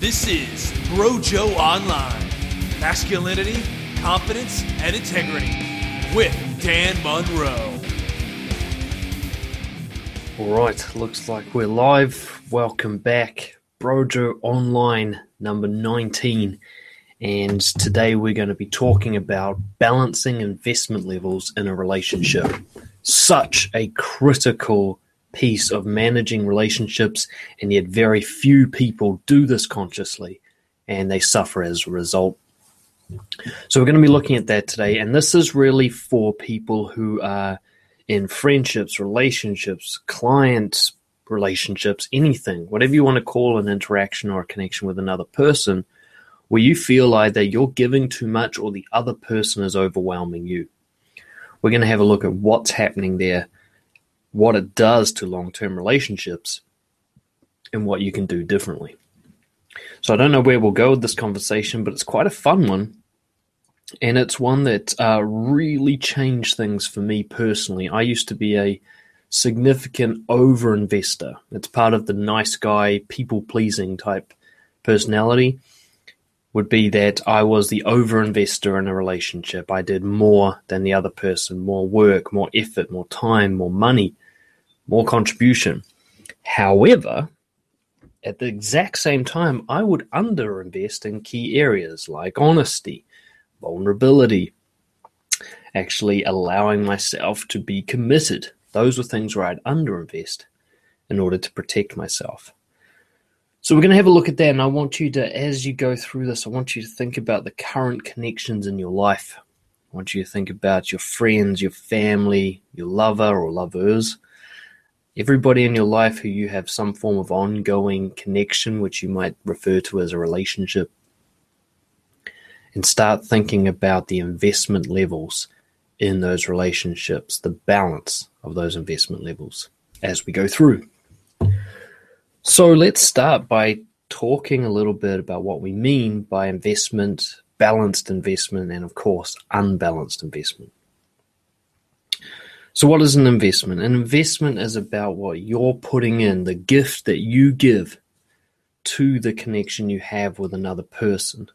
This is Brojo Online Masculinity, Confidence, and Integrity with Dan Munro. All right, looks like we're live. Welcome back, Brojo Online number 19. And today we're going to be talking about balancing investment levels in a relationship. Such a critical piece of managing relationships, and yet very few people do this consciously and they suffer as a result. So, we're going to be looking at that today, and this is really for people who are in friendships, relationships, clients, relationships, anything, whatever you want to call an interaction or a connection with another person, where you feel either you're giving too much or the other person is overwhelming you. We're going to have a look at what's happening there what it does to long term relationships and what you can do differently. So I don't know where we'll go with this conversation, but it's quite a fun one. And it's one that uh, really changed things for me personally. I used to be a significant over investor. It's part of the nice guy, people pleasing type personality. Would be that I was the over investor in a relationship. I did more than the other person, more work, more effort, more time, more money more contribution. However, at the exact same time, I would underinvest in key areas like honesty, vulnerability, actually allowing myself to be committed. Those were things where I'd underinvest in order to protect myself. So we're going to have a look at that, and I want you to, as you go through this, I want you to think about the current connections in your life. I want you to think about your friends, your family, your lover or lovers everybody in your life who you have some form of ongoing connection, which you might refer to as a relationship, and start thinking about the investment levels in those relationships, the balance of those investment levels as we go through. So let's start by talking a little bit about what we mean by investment, balanced investment, and of course, unbalanced investment. So, what is an investment? An investment is about what you're putting in, the gift that you give to the connection you have with another person.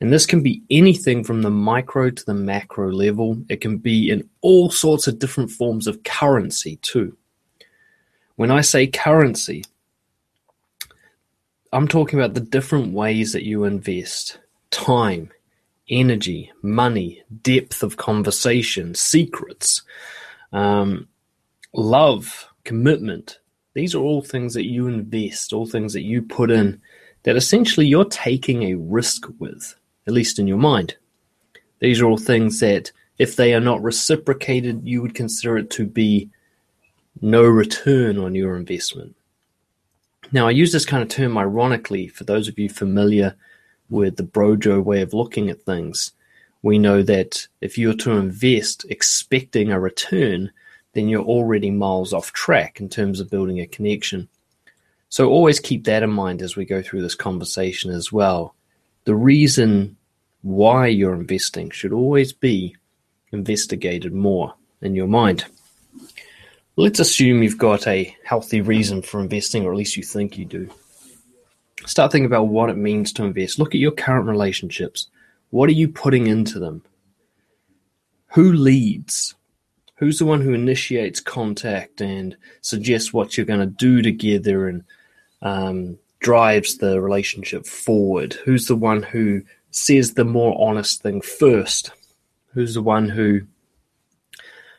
And this can be anything from the micro to the macro level. It can be in all sorts of different forms of currency, too. When I say currency, I'm talking about the different ways that you invest time, energy, money, depth of conversation, secrets um, love, commitment. These are all things that you invest, all things that you put in that essentially you're taking a risk with, at least in your mind. These are all things that, if they are not reciprocated, you would consider it to be no return on your investment. Now, I use this kind of term ironically for those of you familiar with the Brojo way of looking at things we know that if you're to invest expecting a return, then you're already miles off track in terms of building a connection. So always keep that in mind as we go through this conversation as well. The reason why you're investing should always be investigated more in your mind. Let's assume you've got a healthy reason for investing, or at least you think you do. Start thinking about what it means to invest. Look at your current relationships. What are you putting into them? Who leads? Who's the one who initiates contact and suggests what you're going to do together and um, drives the relationship forward? Who's the one who says the more honest thing first? Who's the one who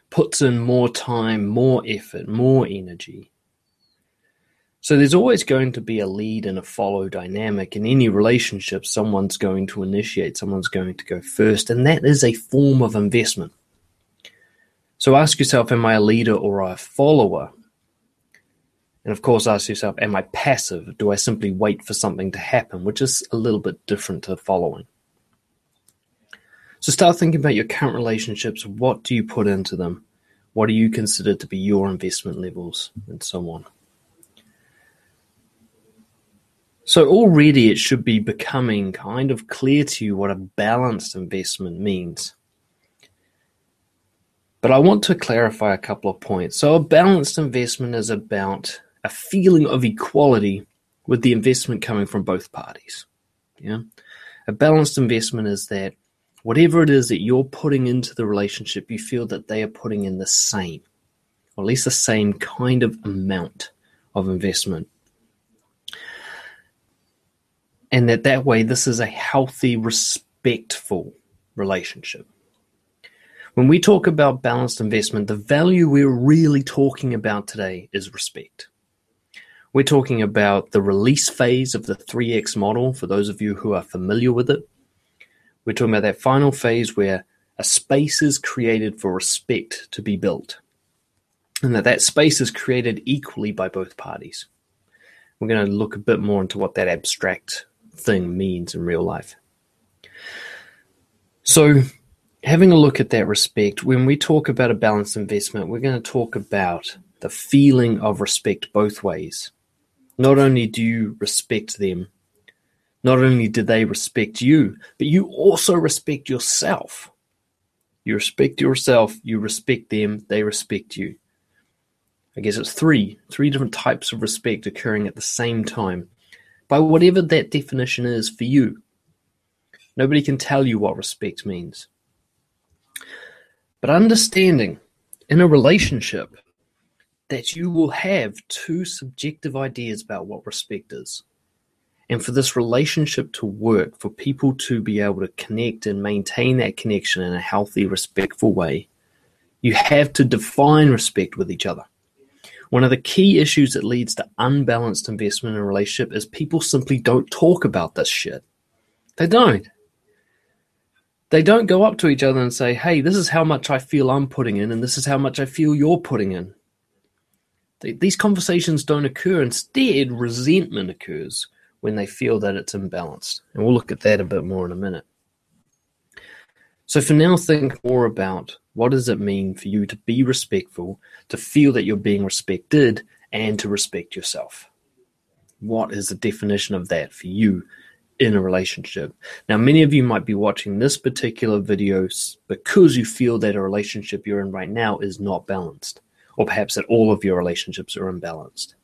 puts in more time, more effort, more energy? So there's always going to be a lead and a follow dynamic in any relationship. Someone's going to initiate, someone's going to go first, and that is a form of investment. So ask yourself, am I a leader or a follower? And of course, ask yourself, am I passive? Do I simply wait for something to happen, which is a little bit different to following? So start thinking about your current relationships. What do you put into them? What do you consider to be your investment levels, and so on? So already it should be becoming kind of clear to you what a balanced investment means. But I want to clarify a couple of points. So a balanced investment is about a feeling of equality with the investment coming from both parties. Yeah. A balanced investment is that whatever it is that you're putting into the relationship, you feel that they are putting in the same, or at least the same kind of amount of investment. And that that way, this is a healthy, respectful relationship. When we talk about balanced investment, the value we're really talking about today is respect. We're talking about the release phase of the 3X model for those of you who are familiar with it. We're talking about that final phase where a space is created for respect to be built and that that space is created equally by both parties. We're going to look a bit more into what that abstract thing means in real life. So, having a look at that respect, when we talk about a balanced investment, we're going to talk about the feeling of respect both ways. Not only do you respect them, not only do they respect you, but you also respect yourself. You respect yourself, you respect them, they respect you. I guess it's three, three different types of respect occurring at the same time, by whatever that definition is for you. Nobody can tell you what respect means. But understanding in a relationship that you will have two subjective ideas about what respect is. And for this relationship to work, for people to be able to connect and maintain that connection in a healthy, respectful way, you have to define respect with each other. One of the key issues that leads to unbalanced investment in a relationship is people simply don't talk about this shit. They don't. They don't go up to each other and say, hey, this is how much I feel I'm putting in, and this is how much I feel you're putting in. These conversations don't occur. Instead, resentment occurs when they feel that it's imbalanced. And we'll look at that a bit more in a minute. So for now, think more about what does it mean for you to be respectful, to feel that you're being respected, and to respect yourself. What is the definition of that for you in a relationship? Now, many of you might be watching this particular video because you feel that a relationship you're in right now is not balanced or perhaps that all of your relationships are imbalanced.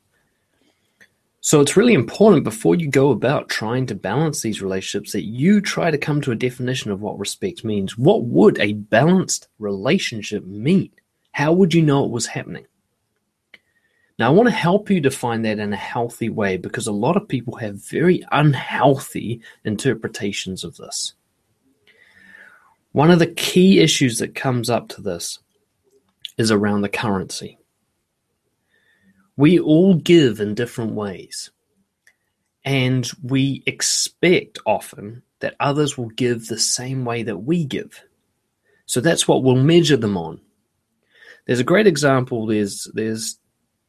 So it's really important before you go about trying to balance these relationships that you try to come to a definition of what respect means. What would a balanced relationship mean? How would you know it was happening? Now, I want to help you define that in a healthy way because a lot of people have very unhealthy interpretations of this. One of the key issues that comes up to this is around the currency. We all give in different ways, and we expect often that others will give the same way that we give. So that's what we'll measure them on. There's a great example. There's there's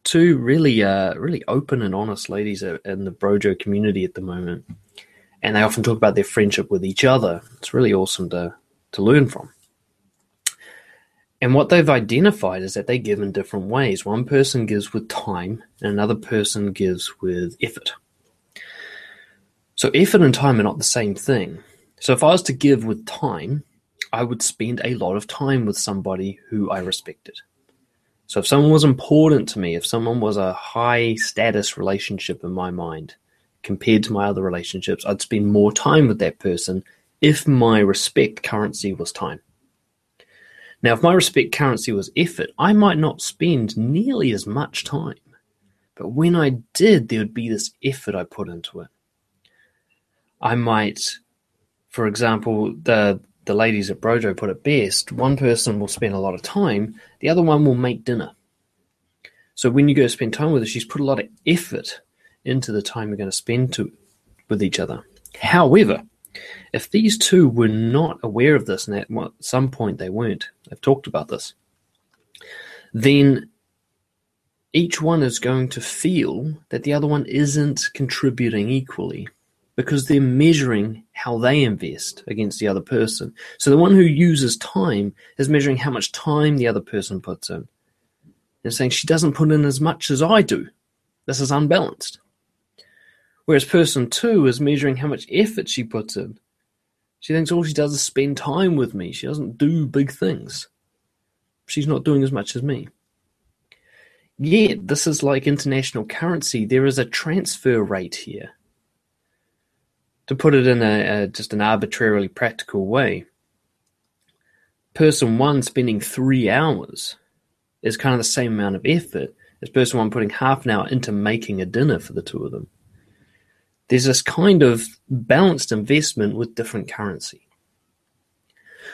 two really uh, really open and honest ladies in the Brojo community at the moment, and they often talk about their friendship with each other. It's really awesome to to learn from. And what they've identified is that they give in different ways. One person gives with time, and another person gives with effort. So, effort and time are not the same thing. So, if I was to give with time, I would spend a lot of time with somebody who I respected. So, if someone was important to me, if someone was a high status relationship in my mind compared to my other relationships, I'd spend more time with that person if my respect currency was time. Now, if my respect currency was effort, I might not spend nearly as much time. But when I did, there would be this effort I put into it. I might, for example, the the ladies at Brojo put it best. One person will spend a lot of time, the other one will make dinner. So when you go spend time with her, she's put a lot of effort into the time you're going to spend to, with each other. However, if these two were not aware of this, and at some point they weren't, they've talked about this, then each one is going to feel that the other one isn't contributing equally because they're measuring how they invest against the other person. So the one who uses time is measuring how much time the other person puts in. And saying she doesn't put in as much as I do. This is unbalanced. Whereas person two is measuring how much effort she puts in. She thinks all she does is spend time with me. She doesn't do big things. She's not doing as much as me. Yet, this is like international currency. There is a transfer rate here. To put it in a, a just an arbitrarily practical way, person one spending three hours is kind of the same amount of effort as person one putting half an hour into making a dinner for the two of them. There's this kind of balanced investment with different currency.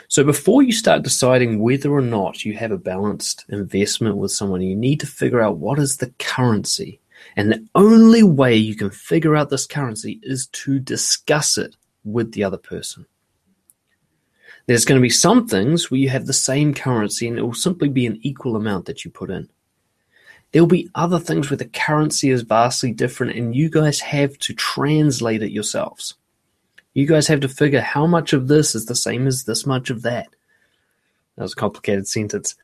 So before you start deciding whether or not you have a balanced investment with someone, you need to figure out what is the currency. And the only way you can figure out this currency is to discuss it with the other person. There's going to be some things where you have the same currency and it will simply be an equal amount that you put in. There'll be other things where the currency is vastly different and you guys have to translate it yourselves. You guys have to figure how much of this is the same as this much of that. That was a complicated sentence.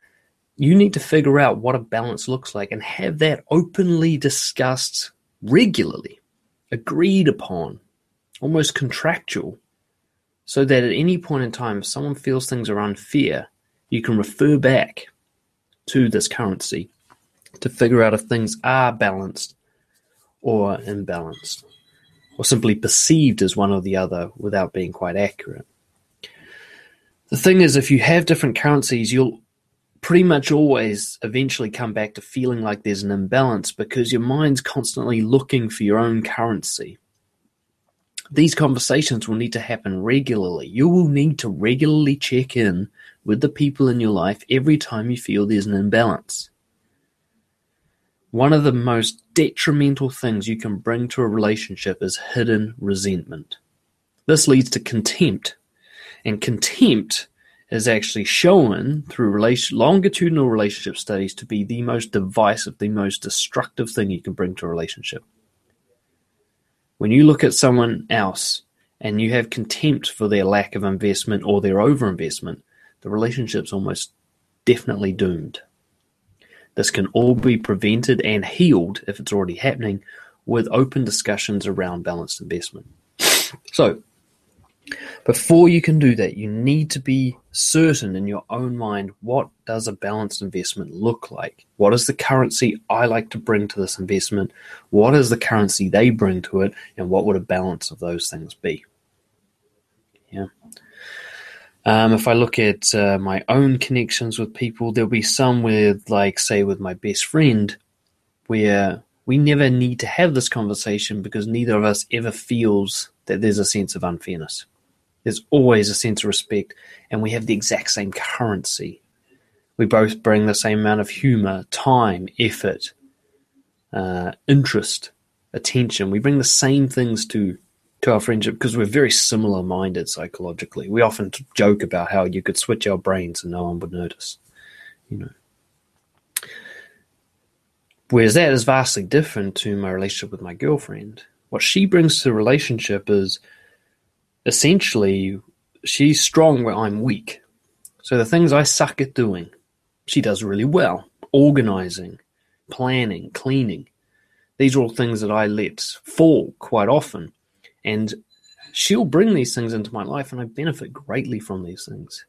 You need to figure out what a balance looks like and have that openly discussed regularly, agreed upon, almost contractual, so that at any point in time, if someone feels things are unfair, you can refer back to this currency to figure out if things are balanced or imbalanced or simply perceived as one or the other without being quite accurate. The thing is, if you have different currencies, you'll pretty much always eventually come back to feeling like there's an imbalance because your mind's constantly looking for your own currency. These conversations will need to happen regularly. You will need to regularly check in with the people in your life every time you feel there's an imbalance. One of the most detrimental things you can bring to a relationship is hidden resentment. This leads to contempt, and contempt is actually shown through relation, longitudinal relationship studies to be the most divisive, the most destructive thing you can bring to a relationship. When you look at someone else and you have contempt for their lack of investment or their overinvestment, the relationship's almost definitely doomed. This can all be prevented and healed, if it's already happening, with open discussions around balanced investment. So, before you can do that, you need to be certain in your own mind what does a balanced investment look like? What is the currency I like to bring to this investment? What is the currency they bring to it? And what would a balance of those things be? Yeah. Um, if I look at uh, my own connections with people, there'll be some with, like, say, with my best friend, where we never need to have this conversation because neither of us ever feels that there's a sense of unfairness. There's always a sense of respect, and we have the exact same currency. We both bring the same amount of humor, time, effort, uh, interest, attention. We bring the same things to to our friendship because we're very similar minded psychologically. We often joke about how you could switch our brains and no one would notice, you know. Whereas that is vastly different to my relationship with my girlfriend. What she brings to the relationship is essentially she's strong where I'm weak. So the things I suck at doing, she does really well. Organizing, planning, cleaning. These are all things that I let fall quite often and she'll bring these things into my life, and I benefit greatly from these things.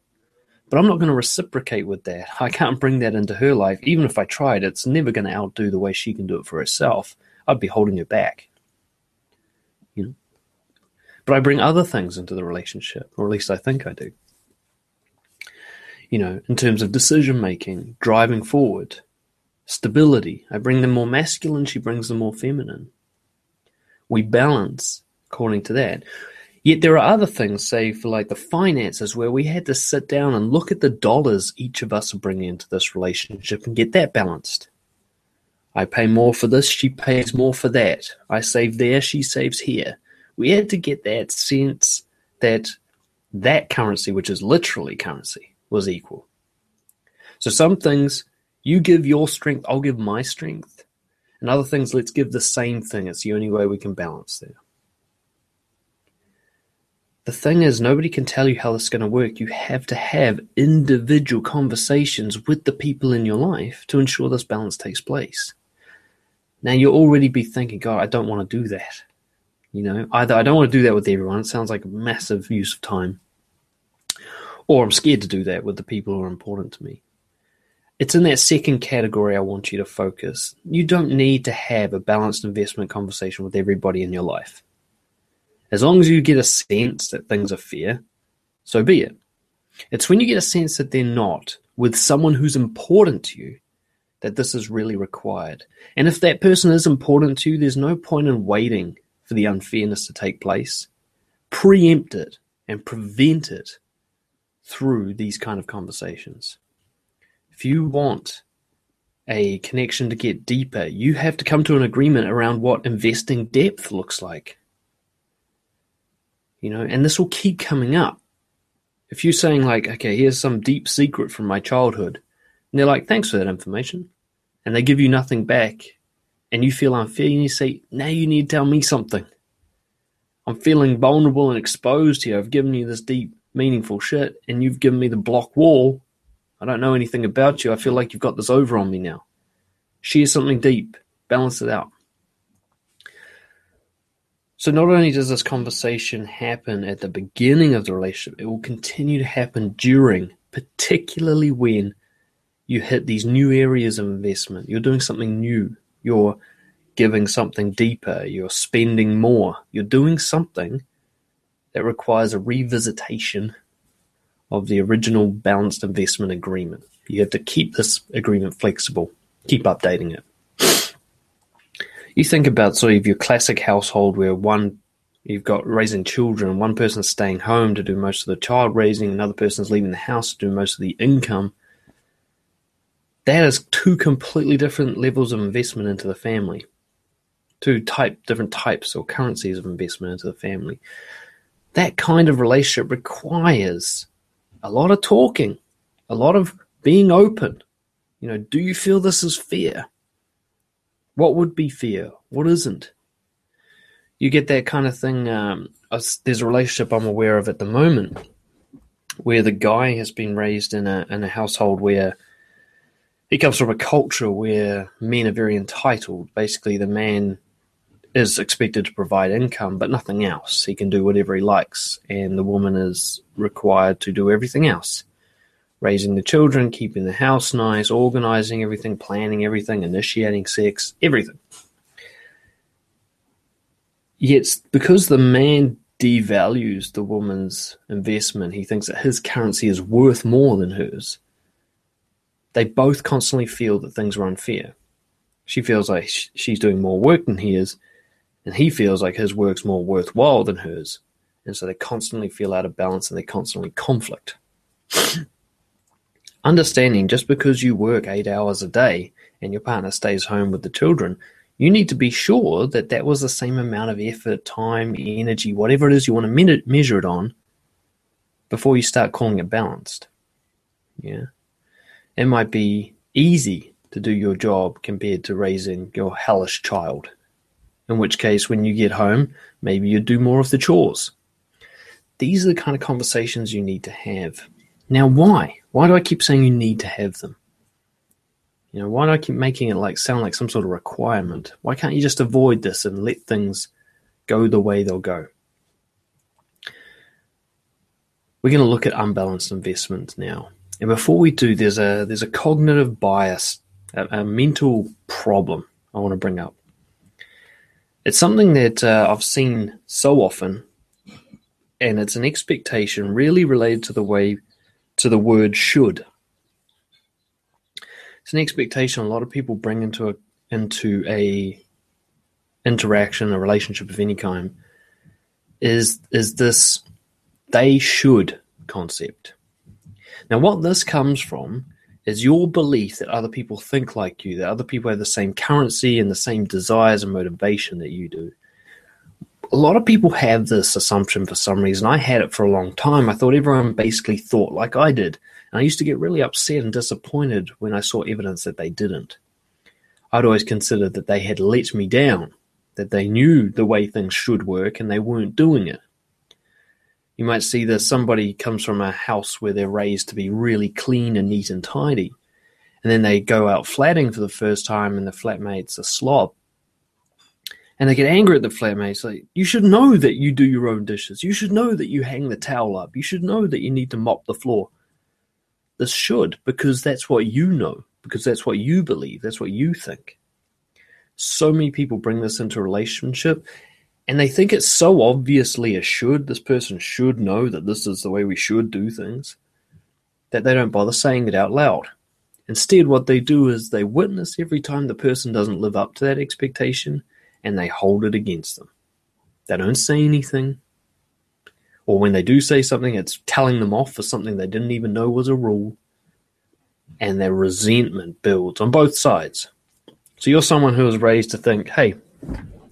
But I'm not going to reciprocate with that. I can't bring that into her life. Even if I tried, it's never going to outdo the way she can do it for herself. I'd be holding her back. You know? But I bring other things into the relationship, or at least I think I do. You know, in terms of decision making, driving forward, stability. I bring them more masculine, she brings them more feminine. We balance according to that. Yet there are other things, say for like the finances, where we had to sit down and look at the dollars each of us are bringing into this relationship and get that balanced. I pay more for this, she pays more for that. I save there, she saves here. We had to get that sense that that currency, which is literally currency, was equal. So some things you give your strength, I'll give my strength. And other things, let's give the same thing. It's the only way we can balance there. The thing is, nobody can tell you how this is going to work. You have to have individual conversations with the people in your life to ensure this balance takes place. Now, you'll already be thinking, God, I don't want to do that. You know, either I don't want to do that with everyone. It sounds like a massive use of time. Or I'm scared to do that with the people who are important to me. it's in that second category I want you to focus. You don't need to have a balanced investment conversation with everybody in your life. As long as you get a sense that things are fair, so be it. It's when you get a sense that they're not with someone who's important to you that this is really required. And if that person is important to you, there's no point in waiting for the unfairness to take place. Preempt it and prevent it through these kind of conversations. If you want a connection to get deeper, you have to come to an agreement around what investing depth looks like. You know, and this will keep coming up. If you're saying, like, okay, here's some deep secret from my childhood, and they're like, thanks for that information, and they give you nothing back, and you feel unfair, and you say, now you need to tell me something. I'm feeling vulnerable and exposed here. I've given you this deep, meaningful shit, and you've given me the block wall. I don't know anything about you. I feel like you've got this over on me now. Share something deep, balance it out. So not only does this conversation happen at the beginning of the relationship, it will continue to happen during, particularly when you hit these new areas of investment. You're doing something new. You're giving something deeper. You're spending more. You're doing something that requires a revisitation of the original balanced investment agreement. You have to keep this agreement flexible, keep updating it you think about sort of your classic household where one you've got raising children, one person's staying home to do most of the child raising, another person's leaving the house to do most of the income. That is two completely different levels of investment into the family. Two type different types or currencies of investment into the family. That kind of relationship requires a lot of talking, a lot of being open. You know, do you feel this is fair? What would be fair? What isn't? You get that kind of thing. Um, there's a relationship I'm aware of at the moment where the guy has been raised in a in a household where he comes from a culture where men are very entitled. Basically, the man is expected to provide income, but nothing else. He can do whatever he likes, and the woman is required to do everything else raising the children, keeping the house nice, organizing everything, planning everything, initiating sex, everything. Yet, because the man devalues the woman's investment, he thinks that his currency is worth more than hers. They both constantly feel that things are unfair. She feels like she's doing more work than he is, and he feels like his work's more worthwhile than hers. And so they constantly feel out of balance and they constantly conflict. Understanding just because you work eight hours a day and your partner stays home with the children, you need to be sure that that was the same amount of effort, time, energy, whatever it is you want to measure it on before you start calling it balanced. Yeah. It might be easy to do your job compared to raising your hellish child. In which case, when you get home, maybe you do more of the chores. These are the kind of conversations you need to have. Now, why? Why do I keep saying you need to have them? You know, why do I keep making it like sound like some sort of requirement? Why can't you just avoid this and let things go the way they'll go? We're going to look at unbalanced investment now. And before we do, there's a there's a cognitive bias, a, a mental problem I want to bring up. It's something that uh, I've seen so often, and it's an expectation really related to the way to the word should. It's an expectation a lot of people bring into a into a interaction, a relationship of any kind, is is this they should concept. Now what this comes from is your belief that other people think like you, that other people have the same currency and the same desires and motivation that you do a lot of people have this assumption for some reason. I had it for a long time. I thought everyone basically thought like I did. And I used to get really upset and disappointed when I saw evidence that they didn't. I'd always considered that they had let me down, that they knew the way things should work and they weren't doing it. You might see that somebody comes from a house where they're raised to be really clean and neat and tidy, and then they go out flatting for the first time and the flatmate's a slob and they get angry at the flatmates. Like, you should know that you do your own dishes. You should know that you hang the towel up. You should know that you need to mop the floor. This should, because that's what you know. because that's what you believe, that's what you think. So many people bring this into a relationship and they think it's so obviously a should. This person should know that this is the way we should do things that they don't bother saying it out loud. Instead, what they do is they witness every time the person doesn't live up to that expectation and they hold it against them. They don't say anything. Or when they do say something, it's telling them off for something they didn't even know was a rule. And their resentment builds on both sides. So you're someone who was raised to think, hey,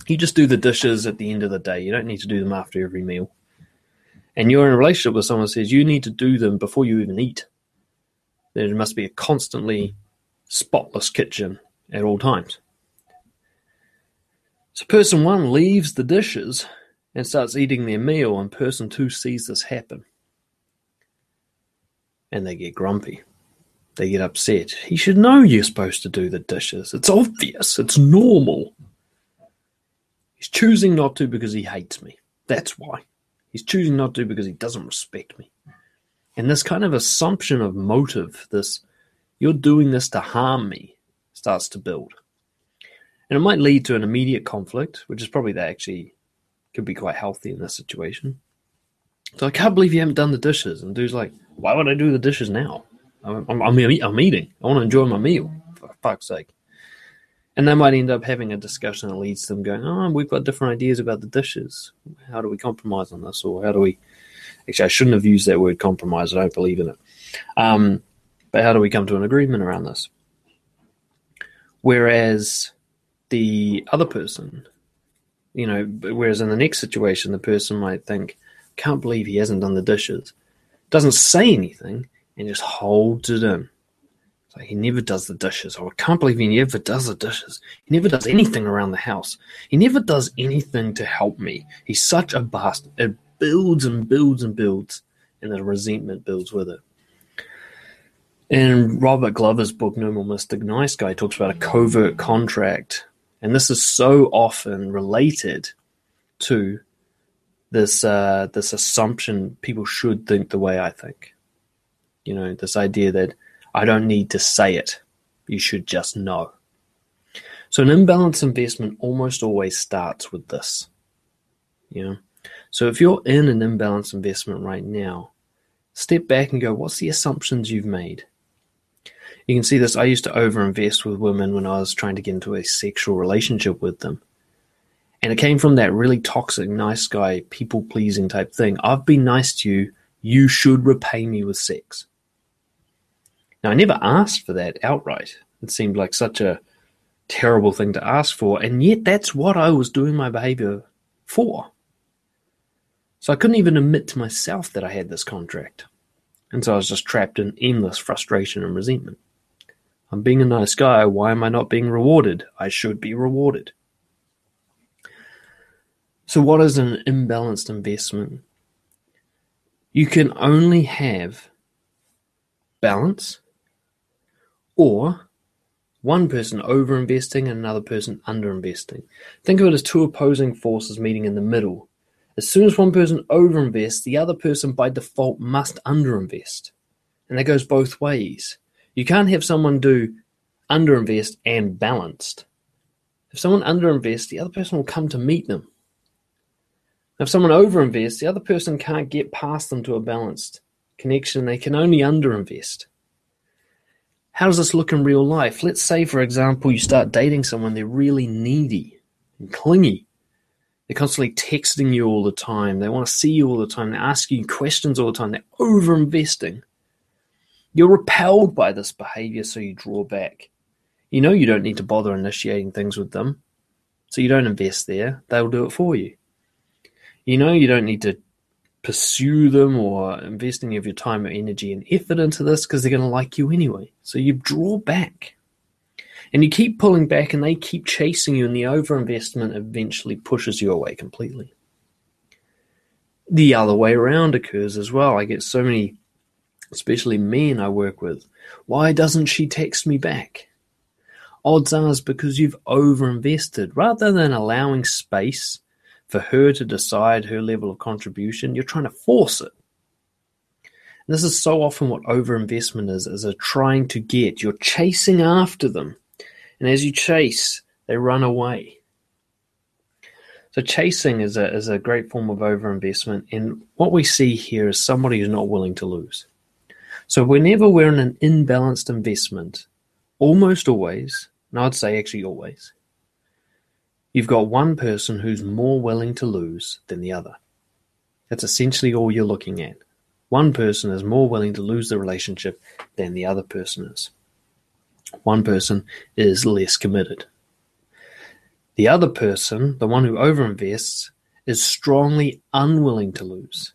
you just do the dishes at the end of the day. You don't need to do them after every meal. And you're in a relationship with someone who says you need to do them before you even eat. There must be a constantly spotless kitchen at all times. So person one leaves the dishes and starts eating their meal, and person two sees this happen. And they get grumpy. They get upset. He should know you're supposed to do the dishes. It's obvious. It's normal. He's choosing not to because he hates me. That's why. He's choosing not to because he doesn't respect me. And this kind of assumption of motive, this you're doing this to harm me, starts to build. And it might lead to an immediate conflict, which is probably that actually could be quite healthy in this situation. So I can't believe you haven't done the dishes. And dude's like, why would I do the dishes now? I'm, I'm, I'm, eating. I want to enjoy my meal, for fuck's sake. And they might end up having a discussion that leads to them going, oh, we've got different ideas about the dishes. How do we compromise on this? Or how do we. Actually, I shouldn't have used that word compromise. I don't believe in it. Um, but how do we come to an agreement around this? Whereas the other person, you know, whereas in the next situation, the person might think, can't believe he hasn't done the dishes, doesn't say anything, and just holds it in. So he never does the dishes. Oh, I can't believe he never does the dishes. He never does anything around the house. He never does anything to help me. He's such a bastard. It builds and builds and builds, and the resentment builds with it. In Robert Glover's book, No More Mr. Nice Guy, talks about a covert contract and this is so often related to this uh, this assumption people should think the way I think. You know, this idea that I don't need to say it; you should just know. So an imbalanced investment almost always starts with this. You know, so if you're in an imbalanced investment right now, step back and go, what's the assumptions you've made? You can see this. I used to overinvest with women when I was trying to get into a sexual relationship with them. And it came from that really toxic, nice guy, people pleasing type thing. I've been nice to you. You should repay me with sex. Now, I never asked for that outright. It seemed like such a terrible thing to ask for. And yet, that's what I was doing my behavior for. So I couldn't even admit to myself that I had this contract. And so I was just trapped in endless frustration and resentment. I'm being a nice guy. Why am I not being rewarded? I should be rewarded. So, what is an imbalanced investment? You can only have balance or one person overinvesting and another person underinvesting. Think of it as two opposing forces meeting in the middle. As soon as one person overinvests, the other person by default must underinvest. And that goes both ways. You can't have someone do underinvest and balanced. If someone underinvests, the other person will come to meet them. If someone overinvests, the other person can't get past them to a balanced connection. They can only underinvest. How does this look in real life? Let's say, for example, you start dating someone, they're really needy and clingy. They're constantly texting you all the time. They want to see you all the time. They're asking you questions all the time. They're overinvesting. You're repelled by this behavior, so you draw back. You know you don't need to bother initiating things with them, so you don't invest there. They'll do it for you. You know you don't need to pursue them or invest any of your time or energy and effort into this because they're going to like you anyway. So you draw back. And you keep pulling back and they keep chasing you, and the overinvestment eventually pushes you away completely. The other way around occurs as well. I get so many especially men I work with. Why doesn't she text me back? Odds are it's because you've overinvested. Rather than allowing space for her to decide her level of contribution, you're trying to force it. And This is so often what overinvestment is, is a trying to get. You're chasing after them. And as you chase, they run away. So chasing is a is a great form of overinvestment. And what we see here is somebody who's not willing to lose. So whenever we're in an imbalanced investment, almost always, and I'd say actually always, you've got one person who's more willing to lose than the other. That's essentially all you're looking at. One person is more willing to lose the relationship than the other person is. One person is less committed. The other person, the one who overinvests, is strongly unwilling to lose.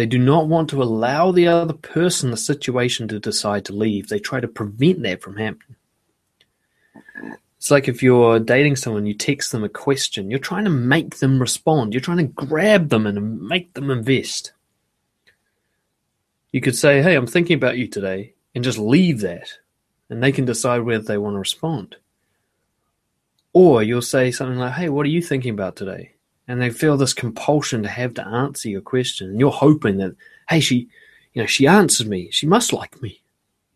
They do not want to allow the other person the situation to decide to leave. They try to prevent that from happening. It's like if you're dating someone, you text them a question, you're trying to make them respond. You're trying to grab them and make them invest. You could say, Hey, I'm thinking about you today, and just leave that, and they can decide whether they want to respond. Or you'll say something like, Hey, what are you thinking about today? And they feel this compulsion to have to answer your question. And you're hoping that, hey, she, you know, she answered me. She must like me.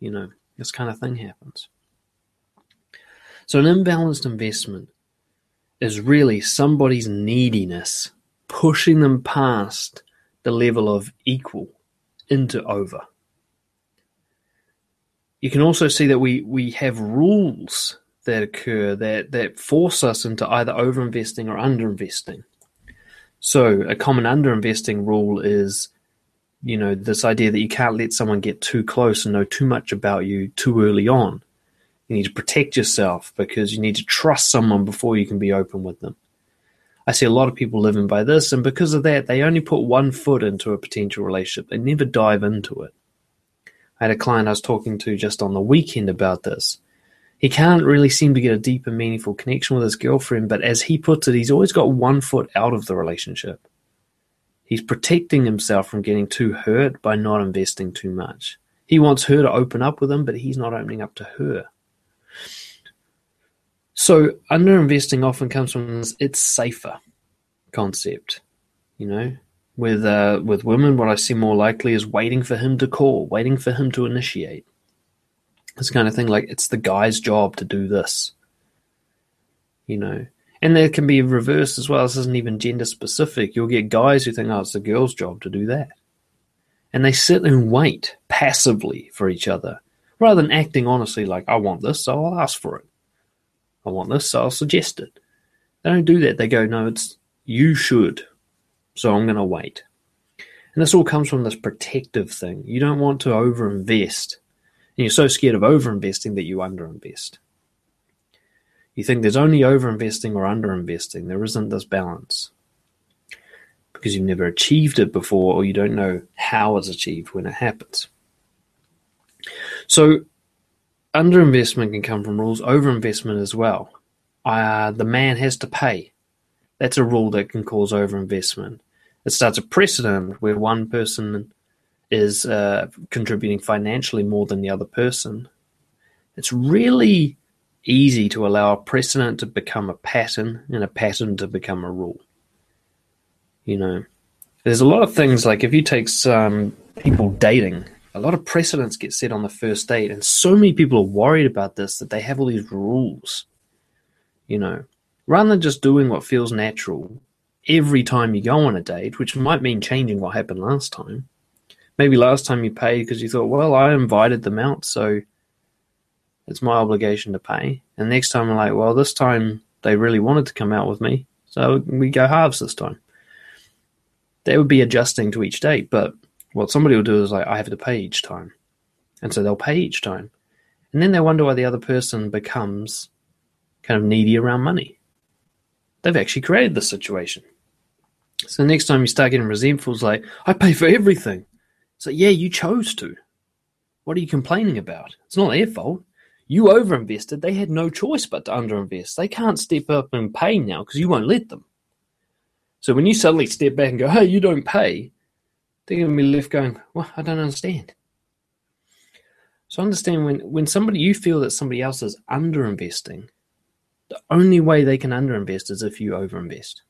You know, this kind of thing happens. So an imbalanced investment is really somebody's neediness pushing them past the level of equal into over. You can also see that we, we have rules that occur that, that force us into either overinvesting or underinvesting. So a common underinvesting rule is, you know, this idea that you can't let someone get too close and know too much about you too early on. You need to protect yourself because you need to trust someone before you can be open with them. I see a lot of people living by this, and because of that, they only put one foot into a potential relationship. They never dive into it. I had a client I was talking to just on the weekend about this. He can't really seem to get a deep and meaningful connection with his girlfriend, but as he puts it, he's always got one foot out of the relationship. He's protecting himself from getting too hurt by not investing too much. He wants her to open up with him, but he's not opening up to her. So underinvesting often comes from this "it's safer" concept. You know, with uh, with women, what I see more likely is waiting for him to call, waiting for him to initiate. This kind of thing, like it's the guy's job to do this. You know, and there can be reverse as well. This isn't even gender specific. You'll get guys who think, oh, it's the girl's job to do that. And they sit and wait passively for each other rather than acting honestly like, I want this, so I'll ask for it. I want this, so I'll suggest it. They don't do that. They go, no, it's you should, so I'm going to wait. And this all comes from this protective thing. You don't want to overinvest. And you're so scared of overinvesting that you underinvest. You think there's only overinvesting or underinvesting. There isn't this balance. Because you've never achieved it before or you don't know how it's achieved when it happens. So underinvestment can come from rules, overinvestment as well. Uh, the man has to pay. That's a rule that can cause overinvestment. It starts a precedent where one person is uh, contributing financially more than the other person. It's really easy to allow a precedent to become a pattern and a pattern to become a rule. You know, there's a lot of things like if you take some people dating, a lot of precedents get set on the first date, and so many people are worried about this that they have all these rules. You know, rather than just doing what feels natural every time you go on a date, which might mean changing what happened last time. Maybe last time you paid because you thought, well, I invited them out, so it's my obligation to pay. And next time I'm like, well, this time they really wanted to come out with me, so we go halves this time. They would be adjusting to each date, but what somebody will do is like, I have to pay each time. And so they'll pay each time. And then they wonder why the other person becomes kind of needy around money. They've actually created the situation. So next time you start getting resentful, it's like, I pay for everything. So yeah, you chose to. What are you complaining about? It's not their fault. You overinvested. They had no choice but to underinvest. They can't step up and pay now because you won't let them. So when you suddenly step back and go, hey, you don't pay, they're going to be left going, well, I don't understand. So understand when, when somebody, you feel that somebody else is underinvesting, the only way they can underinvest is if you overinvest.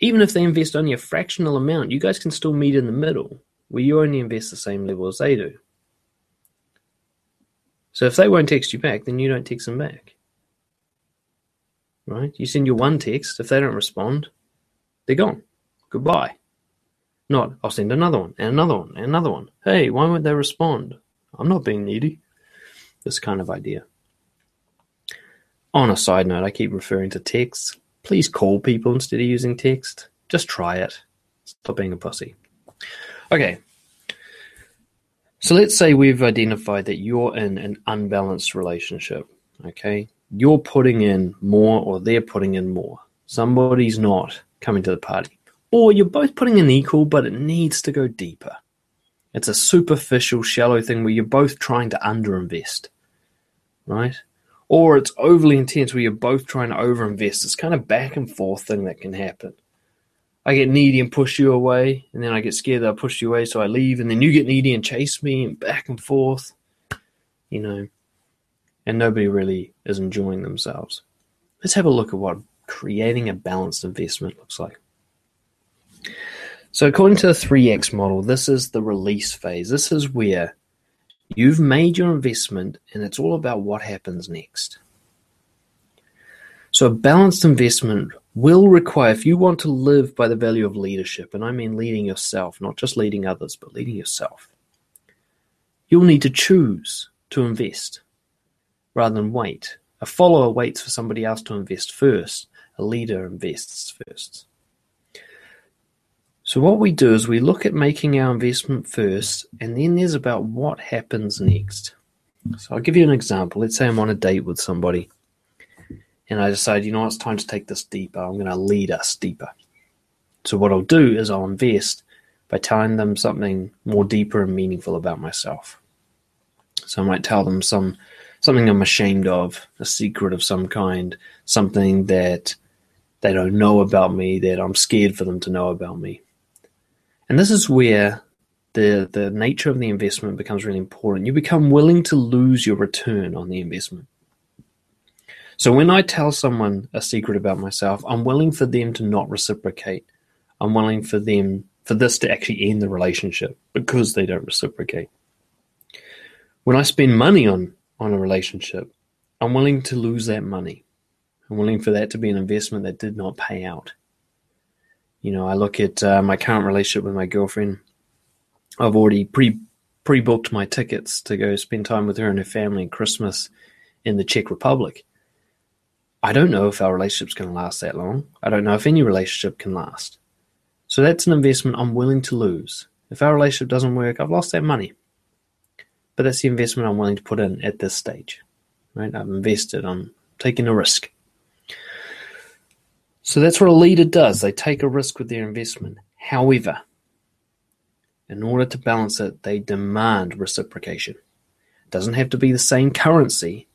Even if they invest only a fractional amount, you guys can still meet in the middle where you only invest the same level as they do. So if they won't text you back, then you don't text them back. Right? You send your one text, if they don't respond, they're gone. Goodbye. Not, I'll send another one, and another one, and another one. Hey, why won't they respond? I'm not being needy. This kind of idea. On a side note, I keep referring to text. Please call people instead of using text. Just try it. Stop being a pussy. Okay. So let's say we've identified that you're in an unbalanced relationship. Okay. You're putting in more or they're putting in more. Somebody's not coming to the party. Or you're both putting in equal, but it needs to go deeper. It's a superficial, shallow thing where you're both trying to underinvest. Right? Or it's overly intense where you're both trying to overinvest. It's kind of back and forth thing that can happen. I get needy and push you away, and then I get scared that I push you away, so I leave, and then you get needy and chase me, and back and forth, you know, and nobody really is enjoying themselves. Let's have a look at what creating a balanced investment looks like. So, according to the 3X model, this is the release phase. This is where you've made your investment, and it's all about what happens next. So, a balanced investment will require, if you want to live by the value of leadership, and I mean leading yourself, not just leading others, but leading yourself, you'll need to choose to invest rather than wait. A follower waits for somebody else to invest first, a leader invests first. So, what we do is we look at making our investment first, and then there's about what happens next. So, I'll give you an example. Let's say I'm on a date with somebody and I decide, you know, it's time to take this deeper. I'm going to lead us deeper. So what I'll do is I'll invest by telling them something more deeper and meaningful about myself. So I might tell them some something I'm ashamed of, a secret of some kind, something that they don't know about me, that I'm scared for them to know about me. And this is where the the nature of the investment becomes really important. You become willing to lose your return on the investment. So when I tell someone a secret about myself, I'm willing for them to not reciprocate. I'm willing for them for this to actually end the relationship because they don't reciprocate. When I spend money on on a relationship, I'm willing to lose that money. I'm willing for that to be an investment that did not pay out. You know, I look at uh, my current relationship with my girlfriend. I've already pre pre booked my tickets to go spend time with her and her family at Christmas in the Czech Republic I don't know if our relationship's going to last that long. I don't know if any relationship can last. So that's an investment I'm willing to lose. If our relationship doesn't work, I've lost that money. But that's the investment I'm willing to put in at this stage. Right? I've invested, I'm taking a risk. So that's what a leader does. They take a risk with their investment. However, in order to balance it, they demand reciprocation. It doesn't have to be the same currency,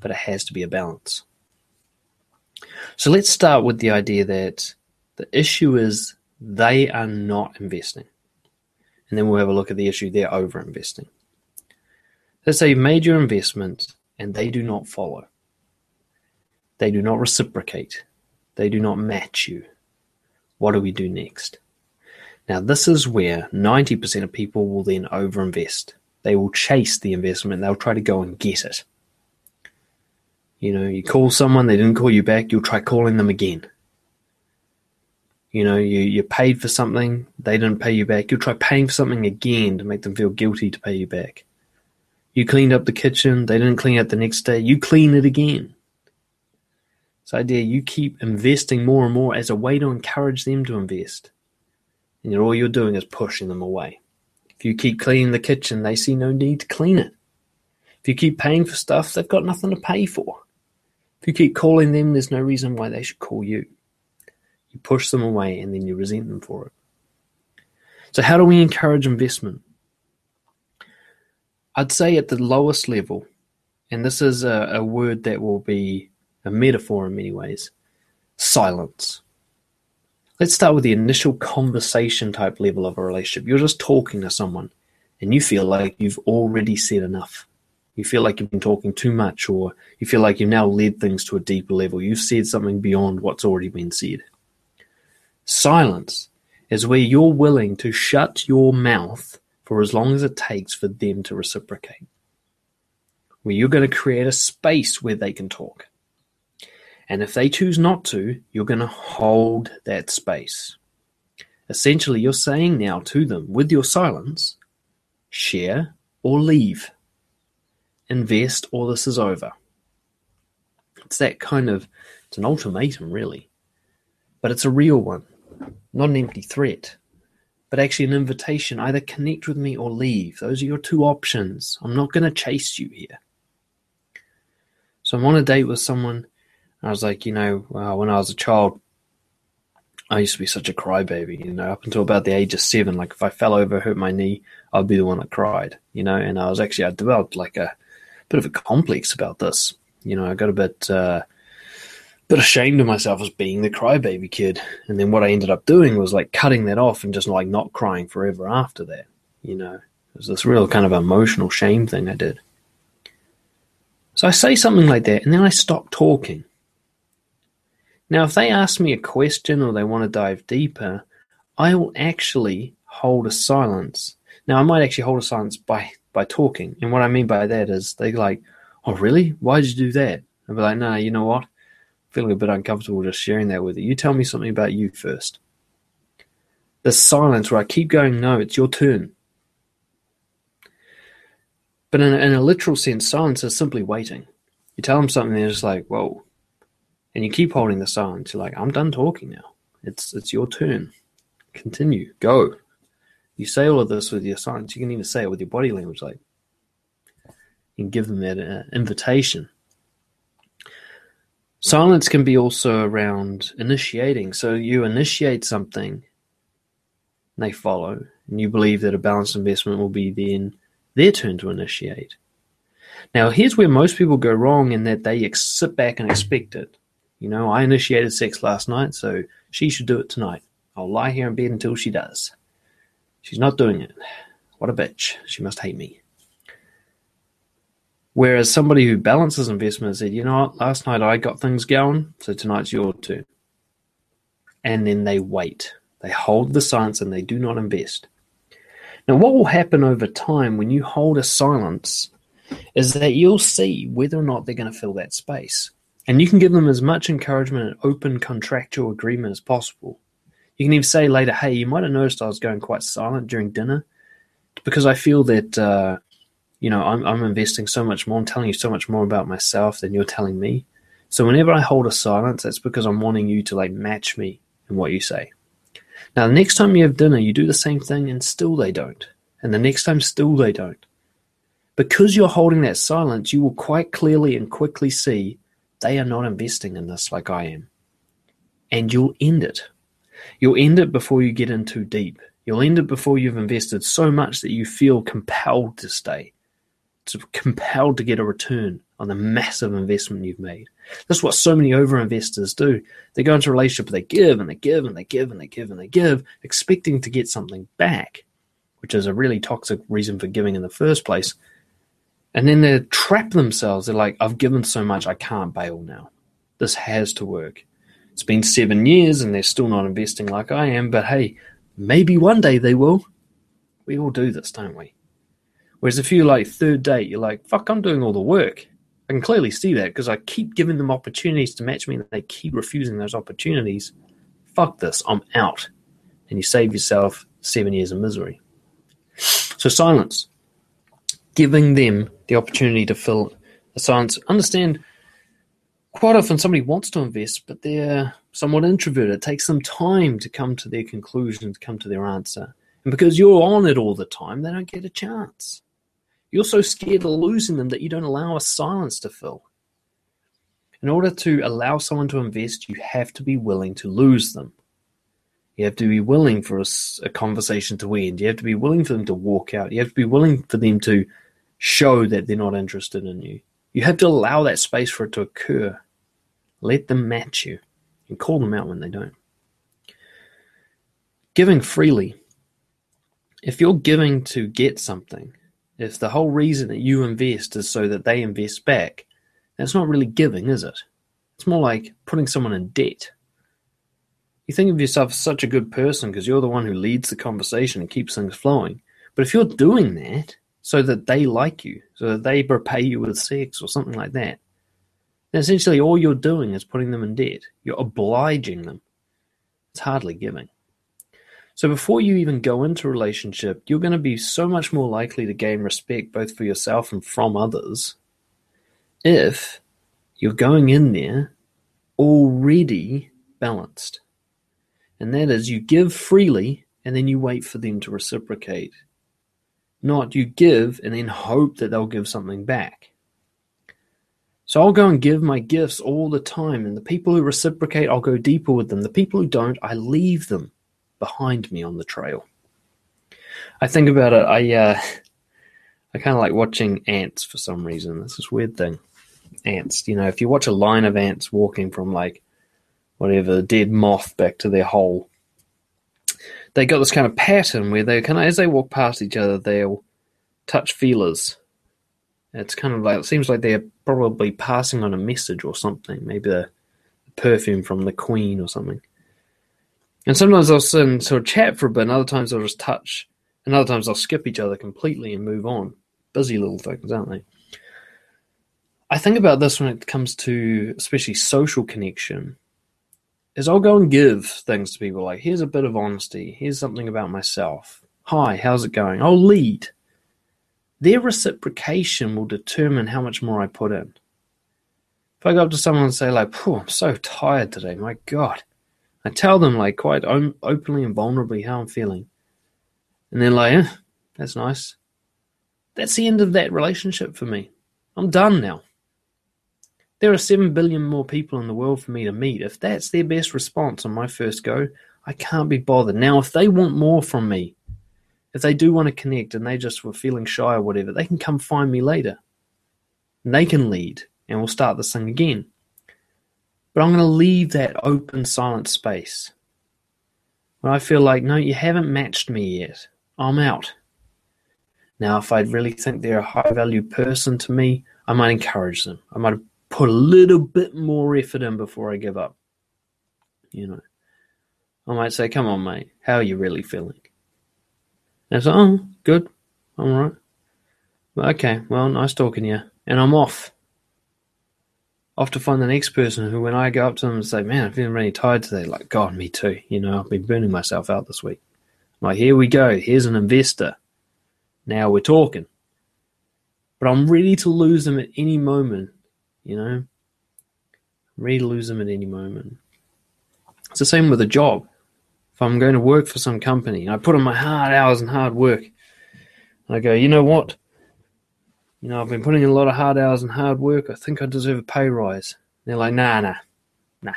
but it has to be a balance. So let's start with the idea that the issue is they are not investing. And then we'll have a look at the issue they're over investing. Let's say you've made your investment and they do not follow. They do not reciprocate. They do not match you. What do we do next? Now, this is where 90% of people will then overinvest. They will chase the investment, they'll try to go and get it. You know, you call someone, they didn't call you back, you'll try calling them again. You know, you, you paid for something, they didn't pay you back, you'll try paying for something again to make them feel guilty to pay you back. You cleaned up the kitchen, they didn't clean it the next day, you clean it again. This idea you keep investing more and more as a way to encourage them to invest. And all you're doing is pushing them away. If you keep cleaning the kitchen, they see no need to clean it. If you keep paying for stuff, they've got nothing to pay for. If you keep calling them, there's no reason why they should call you. You push them away and then you resent them for it. So, how do we encourage investment? I'd say at the lowest level, and this is a, a word that will be a metaphor in many ways silence. Let's start with the initial conversation type level of a relationship. You're just talking to someone and you feel like you've already said enough you feel like you've been talking too much, or you feel like you've now led things to a deeper level. You've said something beyond what's already been said. Silence is where you're willing to shut your mouth for as long as it takes for them to reciprocate. Where you're going to create a space where they can talk. And if they choose not to, you're going to hold that space. Essentially, you're saying now to them with your silence share or leave, invest or this is over. It's that kind of, it's an ultimatum, really. But it's a real one, not an empty threat, but actually an invitation either connect with me or leave. Those are your two options. I'm not going to chase you here. So I'm on a date with someone. I was like, you know, uh, when I was a child, I used to be such a crybaby, you know, up until about the age of seven. Like if I fell over, hurt my knee, I'd be the one that cried, you know. And I was actually I developed like a bit of a complex about this. You know, I got a bit uh, bit ashamed of myself as being the crybaby kid. And then what I ended up doing was like cutting that off and just like not crying forever after that. You know, it was this real kind of emotional shame thing I did. So I say something like that, and then I stop talking now, if they ask me a question or they want to dive deeper, I will actually hold a silence. Now, I might actually hold a silence by by talking, and what I mean by that is they like, "Oh, really? Why did you do that?" I'll be like, "No, you know what? I'm feeling a bit uncomfortable just sharing that with you. You tell me something about you first. The silence where I keep going, "No, it's your turn." But in a, in a literal sense, silence is simply waiting. You tell them something, they're just like, "Whoa." And you keep holding the silence. You're like, I'm done talking now. It's it's your turn. Continue. Go. You say all of this with your silence. You can even say it with your body language, like can give them that uh, invitation. Silence can be also around initiating. So you initiate something, they follow, and you believe that a balanced investment will be then their turn to initiate. Now, here's where most people go wrong in that they ex- sit back and expect it. You know, I initiated sex last night, so she should do it tonight. I'll lie here in bed until she does. She's not doing it. What a bitch. She must hate me. Whereas somebody who balances investment said, you know what, last night I got things going, so tonight's your turn. And then they wait. They hold the silence and they do not invest. Now, what will happen over time when you hold a silence is that you'll see whether or not they're going to fill that space. And you can give them as much encouragement and open contractual agreement as possible. You can even say later, hey, you might have noticed I was going quite silent during dinner because I feel that, uh, you know, I'm, I'm investing so much more. I'm telling you so much more about myself than you're telling me. So whenever I hold a silence, that's because I'm wanting you to like match me in what you say. Now, the next time you have dinner, you do the same thing and still they don't. And the next time, still they don't. Because you're holding that silence, you will quite clearly and quickly see they are not investing in this like I am. And you'll end it. You'll end it before you get in too deep. You'll end it before you've invested so much that you feel compelled to stay, to compelled to get a return on the massive investment you've made. That's what so many over investors do. They go into a relationship, they give and they give and they give and they give and they give, expecting to get something back, which is a really toxic reason for giving in the first place. And then they trap themselves. They're like, I've given so much, I can't bail now. This has to work. It's been seven years and they're still not investing like I am, but hey, maybe one day they will. We all do this, don't we? Whereas if you like third date, you're like, fuck, I'm doing all the work. I can clearly see that because I keep giving them opportunities to match me and they keep refusing those opportunities. Fuck this, I'm out. And you save yourself seven years of misery. So silence giving them the opportunity to fill a silence. Understand, quite often somebody wants to invest, but they're somewhat introverted. It takes them time to come to their conclusion, to come to their answer. And because you're on it all the time, they don't get a chance. You're so scared of losing them that you don't allow a silence to fill. In order to allow someone to invest, you have to be willing to lose them. You have to be willing for a, a, conversation to end. You have to be willing for them to walk out. You have to be willing for them to show that they're not interested in you. You have to allow that space for it to occur. Let them match you and call them out when they don't. Giving freely. If you're giving to get something, if the whole reason that you invest is so that they invest back, that's not really giving, is it? It's more like putting someone in debt. You think of yourself as such a good person because you're the one who leads the conversation and keeps things flowing. But if you're doing that so that they like you, so that they repay you with sex or something like that, then essentially all you're doing is putting them in debt. You're obliging them. It's hardly giving. So before you even go into a relationship, you're going to be so much more likely to gain respect both for yourself and from others if you're going in there already balanced. And that is you give freely and then you wait for them to reciprocate. Not you give and then hope that they'll give something back. So I'll go and give my gifts all the time, and the people who reciprocate, I'll go deeper with them. The people who don't, I leave them behind me on the trail. I think about it. I uh, I kind of like watching ants for some reason. It's this weird thing. Ants, you know, if you watch a line of ants walking from like whatever dead moth back to their hole, they got this kind of pattern where they kind of as they walk past each other, they'll touch feelers. It's kind of like it seems like they're probably passing on a message or something. Maybe the perfume from the queen or something. And sometimes they'll sit and sort of chat for a bit, and other times they'll just touch, and other times they'll skip each other completely and move on. Busy little things, aren't they? I think about this when it comes to especially social connection. Is I'll go and give things to people like, here's a bit of honesty, here's something about myself. Hi, how's it going? I'll lead. Their reciprocation will determine how much more I put in. If I go up to someone and say, like, I'm so tired today, my God, I tell them like quite openly and vulnerably how I'm feeling. And they're like, eh, that's nice. That's the end of that relationship for me. I'm done now. There are 7 billion more people in the world for me to meet. If that's their best response on my first go, I can't be bothered. Now, if they want more from me, if they do want to connect and they just were feeling shy or whatever, they can come find me later. And they can lead and we'll start this thing again. But I'm going to leave that open, silent space. When I feel like, no, you haven't matched me yet. I'm out. Now, if I really think they're a high value person to me, I might encourage them. I might put a little bit more effort in before I give up. You know, I might say, come on, mate, how are you really feeling? And it's like, oh, good. I'm all right. Okay, well, nice talking to you. And I'm off off to find the next person who, when I go up to them and say, Man, I'm feeling really tired today, like, God, me too. You know, I've been burning myself out this week. I'm like, here we go. Here's an investor. Now we're talking. But I'm ready to lose them at any moment, you know? I'm ready to lose them at any moment. It's the same with a job. If I'm going to work for some company, I put in my hard hours and hard work. I go, you know what? you know, I've been putting in a lot of hard hours and hard work. I think I deserve a pay rise. And they're like, nah, nah, nah.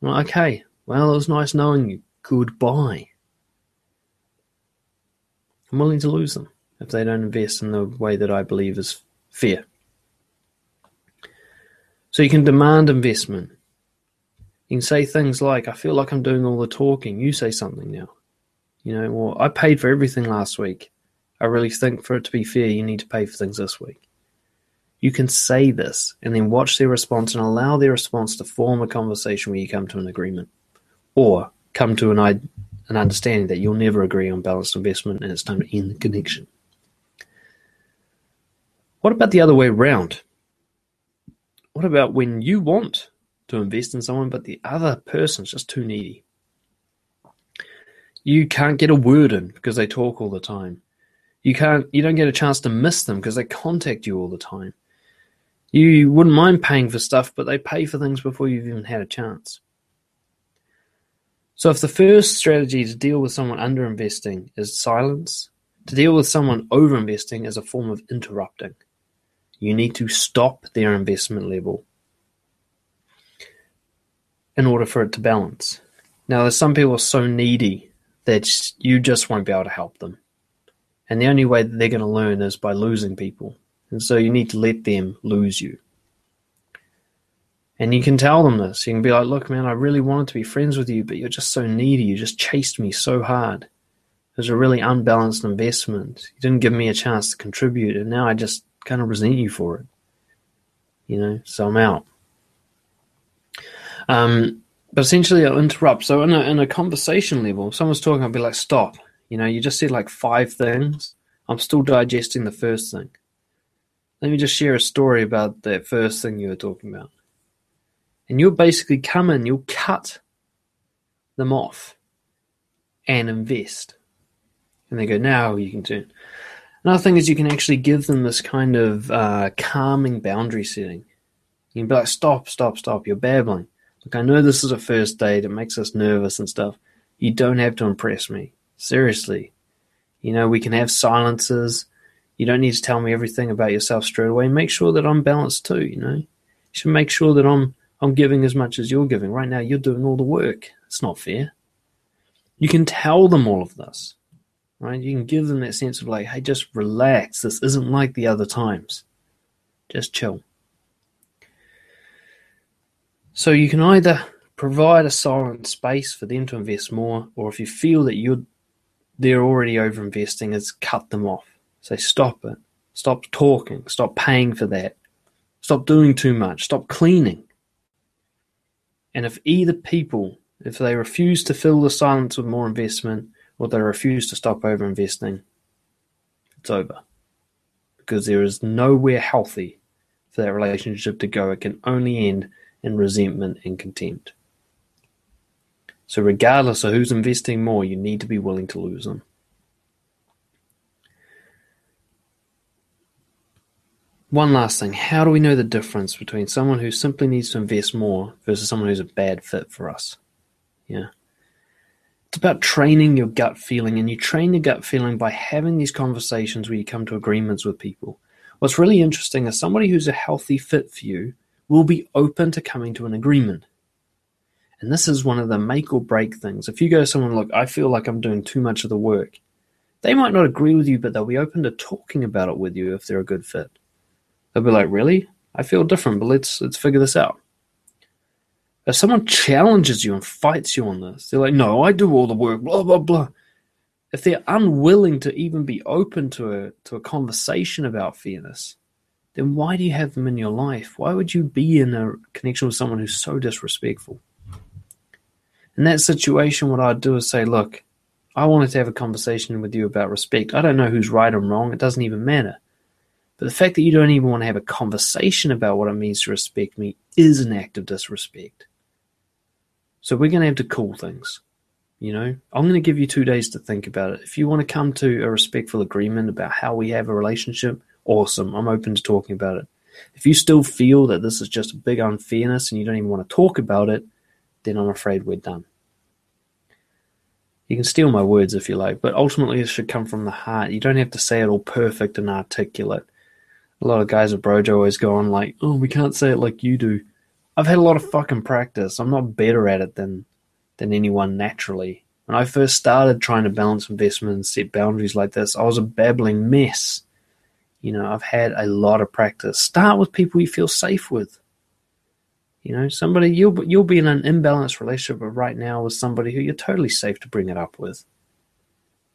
I'm like, okay, well, it was nice knowing you. Goodbye. I'm willing to lose them if they don't invest in the way that I believe is fair. So you can demand investment. You can say things like, I feel like I'm doing all the talking. You say something now. You know, well, I paid for everything last week. I really think for it to be fair, you need to pay for things this week. You can say this and then watch their response and allow their response to form a conversation where you come to an agreement or come to an, an understanding that you'll never agree on balanced investment and it's time to end the connection. What about the other way around? What about when you want to invest in someone but the other person's just too needy? You can't get a word in because they talk all the time. You can't you don't get a chance to miss them because they contact you all the time. You wouldn't mind paying for stuff, but they pay for things before you've even had a chance. So if the first strategy to deal with someone underinvesting is silence, to deal with someone overinvesting is a form of interrupting. You need to stop their investment level in order for it to balance. Now, there's some people so needy that you just won't be able to help them. And the only way that they're going to learn is by losing people. And so you need to let them lose you. And you can tell them this. You can be like, look, man, I really wanted to be friends with you, but you're just so needy. You just chased me so hard. It was a really unbalanced investment. You didn't give me a chance to contribute, and now I just kind of resent you for it. You know, so I'm out. Um, but essentially I'll interrupt. So in a, in a conversation level, someone's talking, I'll be like, stop. You know, you just said like five things. I'm still digesting the first thing. Let me just share a story about that first thing you were talking about. And you'll basically come in, you'll cut them off and invest. And they go, now you can turn. Another thing is you can actually give them this kind of uh, calming boundary setting. You can be like, stop, stop, stop, you're babbling. Look, I know this is a first date, it makes us nervous and stuff. You don't have to impress me. Seriously. You know, we can have silences. You don't need to tell me everything about yourself straight away. Make sure that I'm balanced too, you know. You should make sure that I'm I'm giving as much as you're giving. Right now you're doing all the work. It's not fair. You can tell them all of this. Right? You can give them that sense of like, hey, just relax. This isn't like the other times. Just chill. So you can either provide a silent space for them to invest more, or if you feel that you're they're already over investing, is cut them off. Say stop it. Stop talking. Stop paying for that. Stop doing too much. Stop cleaning. And if either people, if they refuse to fill the silence with more investment, or they refuse to stop over investing, it's over. Because there is nowhere healthy for that relationship to go. It can only end in resentment and contempt. So, regardless of who's investing more, you need to be willing to lose them. One last thing how do we know the difference between someone who simply needs to invest more versus someone who's a bad fit for us? Yeah. It's about training your gut feeling, and you train your gut feeling by having these conversations where you come to agreements with people. What's really interesting is somebody who's a healthy fit for you will be open to coming to an agreement. And this is one of the make or break things. If you go to someone, look, I feel like I'm doing too much of the work, they might not agree with you, but they'll be open to talking about it with you if they're a good fit. They'll be like, really? I feel different, but let's let's figure this out. If someone challenges you and fights you on this, they're like, no, I do all the work, blah, blah, blah. If they're unwilling to even be open to a, to a conversation about fairness, then why do you have them in your life? Why would you be in a connection with someone who's so disrespectful? In that situation, what I'd do is say, look, I wanted to have a conversation with you about respect. I don't know who's right or wrong. It doesn't even matter. But the fact that you don't even want to have a conversation about what it means to respect me is an act of disrespect. So we're going to have to cool things. You know, I'm going to give you two days to think about it. If you want to come to a respectful agreement about how we have a relationship, awesome. I'm open to talking about it. If you still feel that this is just a big unfairness and you don't even want to talk about it, then I'm afraid we're done. You can steal my words if you like, but ultimately it should come from the heart. You don't have to say it all perfect and articulate. A lot of guys at Brojo always go on like, oh, we can't say it like you do. I've had a lot of fucking practice. I'm not better at it than than anyone naturally. When I first started trying to balance investment and set boundaries like this, I was a babbling mess. You know, I've had a lot of practice. Start with people you feel safe with. You know, somebody you'll you'll be in an imbalanced relationship right now with somebody who you're totally safe to bring it up with.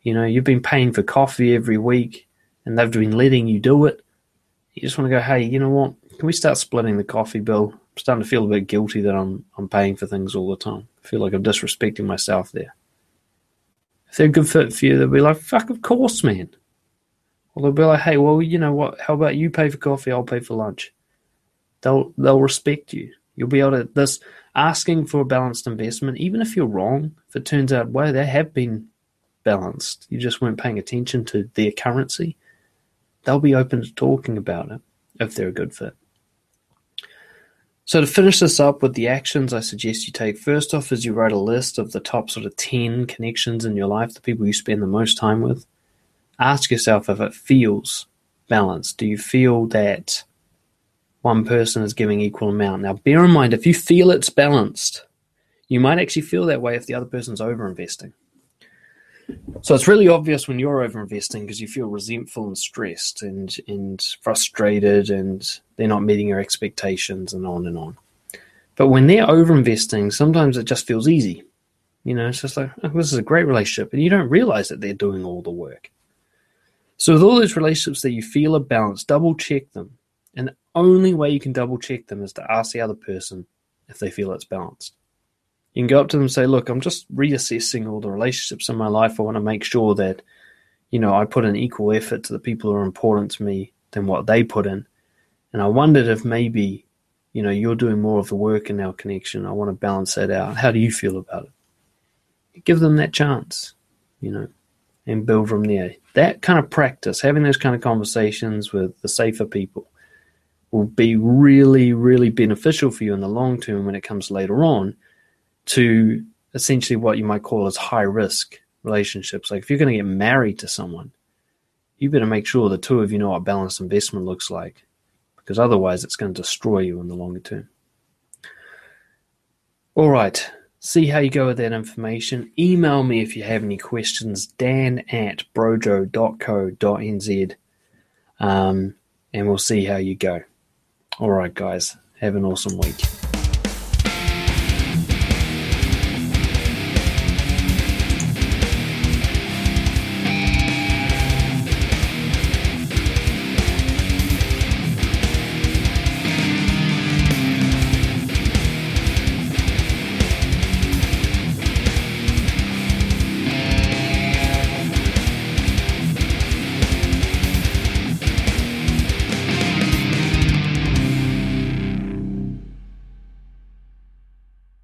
You know, you've been paying for coffee every week, and they've been letting you do it. You just want to go, hey, you know what? Can we start splitting the coffee bill? Starting to feel a bit guilty that I'm I'm paying for things all the time. I feel like I'm disrespecting myself there. If they're a good fit for you, they'll be like, "Fuck, of course, man." Or they'll be like, "Hey, well, you know what? How about you pay for coffee? I'll pay for lunch." They'll they'll respect you. You'll be able to this asking for a balanced investment, even if you're wrong. If it turns out, well, they have been balanced, you just weren't paying attention to their currency. They'll be open to talking about it if they're a good fit. So to finish this up with the actions I suggest you take, first off is you write a list of the top sort of 10 connections in your life, the people you spend the most time with. Ask yourself if it feels balanced. Do you feel that one person is giving equal amount? Now bear in mind, if you feel it's balanced, you might actually feel that way if the other person's over investing. So it's really obvious when you're over investing because you feel resentful and stressed and and frustrated and they're not meeting your expectations and on and on. But when they're over investing, sometimes it just feels easy. You know, it's just like, oh, this is a great relationship, and you don't realize that they're doing all the work. So with all those relationships that you feel are balanced, double check them. And the only way you can double check them is to ask the other person if they feel it's balanced. You can go up to them and say, Look, I'm just reassessing all the relationships in my life. I want to make sure that, you know, I put an equal effort to the people who are important to me than what they put in. And I wondered if maybe, you know, you're doing more of the work in our connection. I want to balance that out. How do you feel about it? Give them that chance, you know, and build from there. That kind of practice, having those kind of conversations with the safer people, will be really, really beneficial for you in the long term when it comes later on to essentially what you might call as high risk relationships. Like if you're going to get married to someone, you better make sure the two of you know what balanced investment looks like because otherwise it's going to destroy you in the longer term. All right. See how you go with that information. Email me if you have any questions, dan at brojo.co.nz, um, and we'll see how you go. All right, guys. Have an awesome week.